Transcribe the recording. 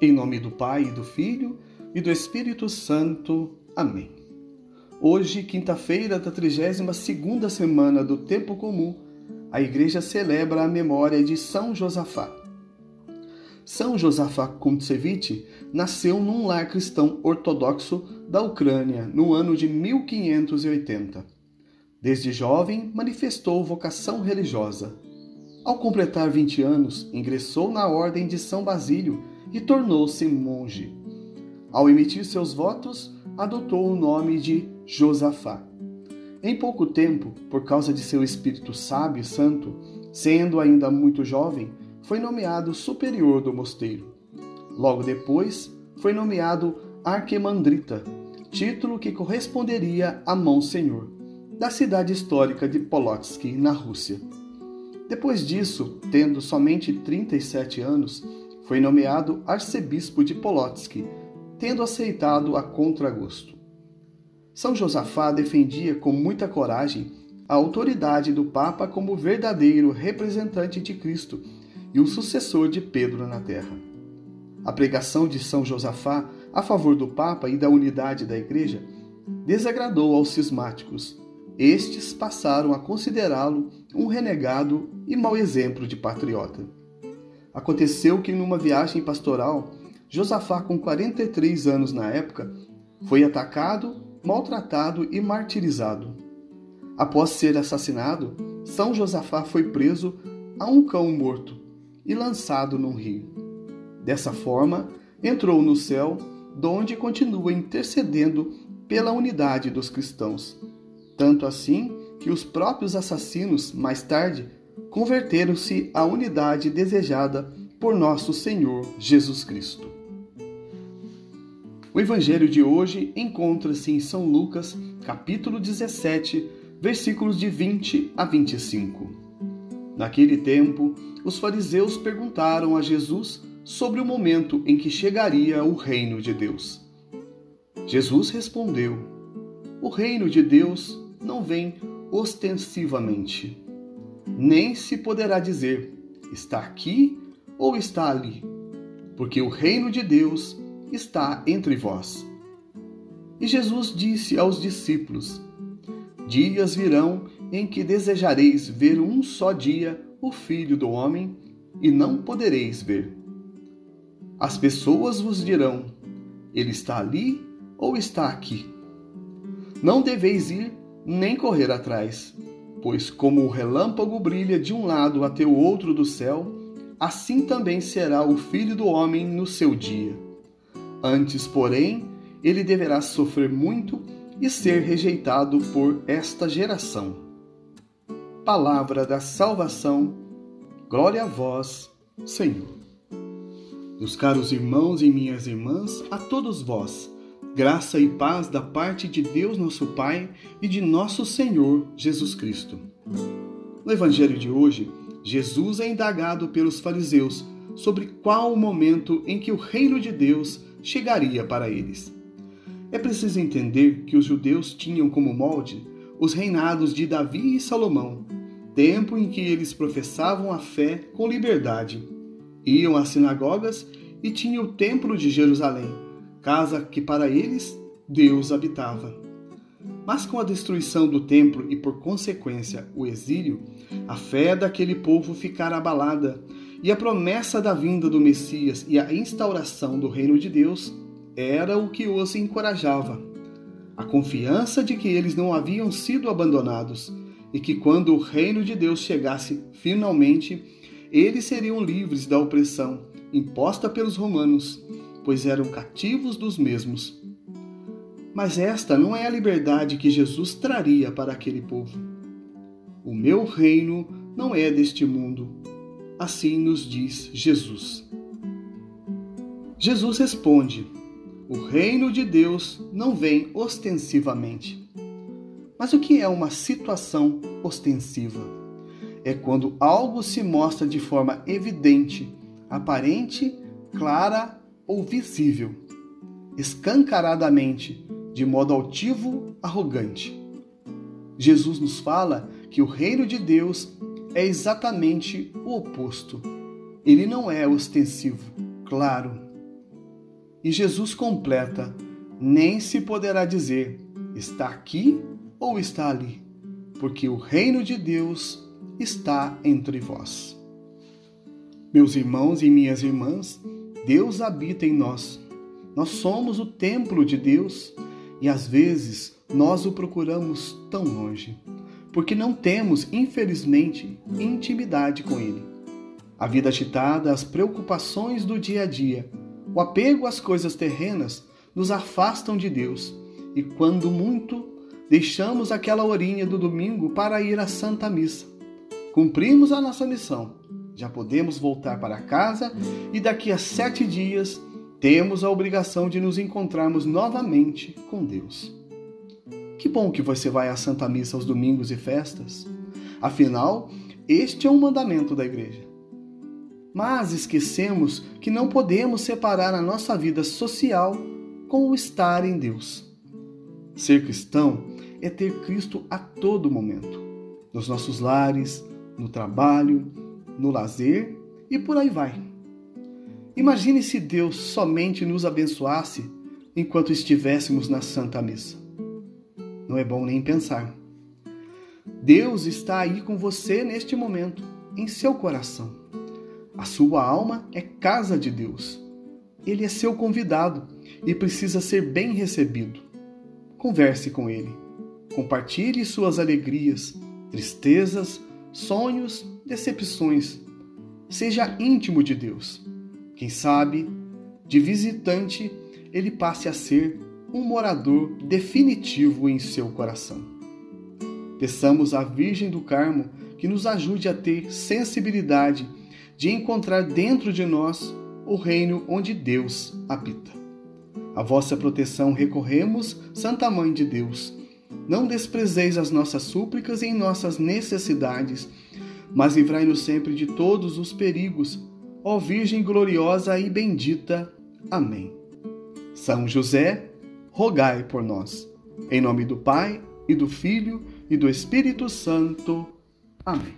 Em nome do Pai, do Filho e do Espírito Santo. Amém. Hoje, quinta-feira da 32ª semana do Tempo Comum, a Igreja celebra a memória de São Josafá. São Josafá Kuntsevich nasceu num lar cristão ortodoxo da Ucrânia no ano de 1580. Desde jovem, manifestou vocação religiosa. Ao completar 20 anos, ingressou na Ordem de São Basílio e tornou-se monge. Ao emitir seus votos, adotou o nome de Josafá. Em pouco tempo, por causa de seu espírito sábio e santo, sendo ainda muito jovem, foi nomeado superior do mosteiro. Logo depois, foi nomeado arquimandrita, título que corresponderia a Monsenhor, da cidade histórica de Polotsk, na Rússia. Depois disso, tendo somente 37 anos, foi nomeado arcebispo de Polotsk, tendo aceitado a contragosto. São Josafá defendia com muita coragem a autoridade do Papa como verdadeiro representante de Cristo e o sucessor de Pedro na terra. A pregação de São Josafá a favor do Papa e da unidade da Igreja desagradou aos cismáticos. Estes passaram a considerá-lo um renegado e mau exemplo de patriota. Aconteceu que numa viagem pastoral, Josafá, com 43 anos na época, foi atacado, maltratado e martirizado. Após ser assassinado, São Josafá foi preso a um cão morto e lançado num rio. Dessa forma, entrou no céu, donde continua intercedendo pela unidade dos cristãos. Tanto assim que os próprios assassinos, mais tarde, converteram-se à unidade desejada por nosso Senhor Jesus Cristo. O evangelho de hoje encontra-se em São Lucas, capítulo 17, versículos de 20 a 25. Naquele tempo, os fariseus perguntaram a Jesus sobre o momento em que chegaria o reino de Deus. Jesus respondeu: O reino de Deus não vem ostensivamente nem se poderá dizer está aqui ou está ali, porque o reino de Deus está entre vós. E Jesus disse aos discípulos: Dias virão em que desejareis ver um só dia o Filho do Homem e não podereis ver. As pessoas vos dirão: Ele está ali ou está aqui. Não deveis ir nem correr atrás Pois como o relâmpago brilha de um lado até o outro do céu, assim também será o filho do homem no seu dia. Antes, porém, ele deverá sofrer muito e ser rejeitado por esta geração. Palavra da salvação, glória a vós, Senhor. Meus caros irmãos e minhas irmãs, a todos vós, Graça e paz da parte de Deus nosso Pai e de nosso Senhor Jesus Cristo. No Evangelho de hoje, Jesus é indagado pelos fariseus sobre qual o momento em que o reino de Deus chegaria para eles. É preciso entender que os judeus tinham como molde os reinados de Davi e Salomão, tempo em que eles professavam a fé com liberdade, iam às sinagogas e tinham o templo de Jerusalém casa que para eles Deus habitava. Mas com a destruição do templo e por consequência o exílio, a fé daquele povo ficara abalada e a promessa da vinda do Messias e a instauração do reino de Deus era o que os encorajava. A confiança de que eles não haviam sido abandonados e que quando o reino de Deus chegasse finalmente, eles seriam livres da opressão imposta pelos romanos pois eram cativos dos mesmos. Mas esta não é a liberdade que Jesus traria para aquele povo. O meu reino não é deste mundo. Assim nos diz Jesus. Jesus responde: O reino de Deus não vem ostensivamente. Mas o que é uma situação ostensiva? É quando algo se mostra de forma evidente, aparente, clara ou visível, escancaradamente, de modo altivo, arrogante. Jesus nos fala que o reino de Deus é exatamente o oposto. Ele não é ostensivo, claro. E Jesus completa: Nem se poderá dizer, está aqui ou está ali, porque o reino de Deus está entre vós. Meus irmãos e minhas irmãs, Deus habita em nós. Nós somos o templo de Deus e às vezes nós o procuramos tão longe, porque não temos, infelizmente, intimidade com Ele. A vida agitada, as preocupações do dia a dia, o apego às coisas terrenas nos afastam de Deus e, quando muito, deixamos aquela horinha do domingo para ir à Santa Missa. Cumprimos a nossa missão, já podemos voltar para casa e daqui a sete dias temos a obrigação de nos encontrarmos novamente com Deus. Que bom que você vai à Santa Missa aos domingos e festas. Afinal, este é um mandamento da igreja. Mas esquecemos que não podemos separar a nossa vida social com o estar em Deus. Ser cristão é ter Cristo a todo momento, nos nossos lares, no trabalho, no lazer e por aí vai. Imagine se Deus somente nos abençoasse enquanto estivéssemos na Santa Missa. Não é bom nem pensar. Deus está aí com você neste momento, em seu coração. A sua alma é casa de Deus. Ele é seu convidado e precisa ser bem recebido. Converse com ele. Compartilhe suas alegrias, tristezas, sonhos, decepções. Seja íntimo de Deus. Quem sabe, de visitante, ele passe a ser um morador definitivo em seu coração. Peçamos à Virgem do Carmo que nos ajude a ter sensibilidade de encontrar dentro de nós o reino onde Deus habita. A vossa proteção recorremos, Santa Mãe de Deus. Não desprezeis as nossas súplicas em nossas necessidades, mas livrai-nos sempre de todos os perigos ó Virgem gloriosa e bendita. Amém. São José, rogai por nós. Em nome do Pai, e do Filho, e do Espírito Santo. Amém.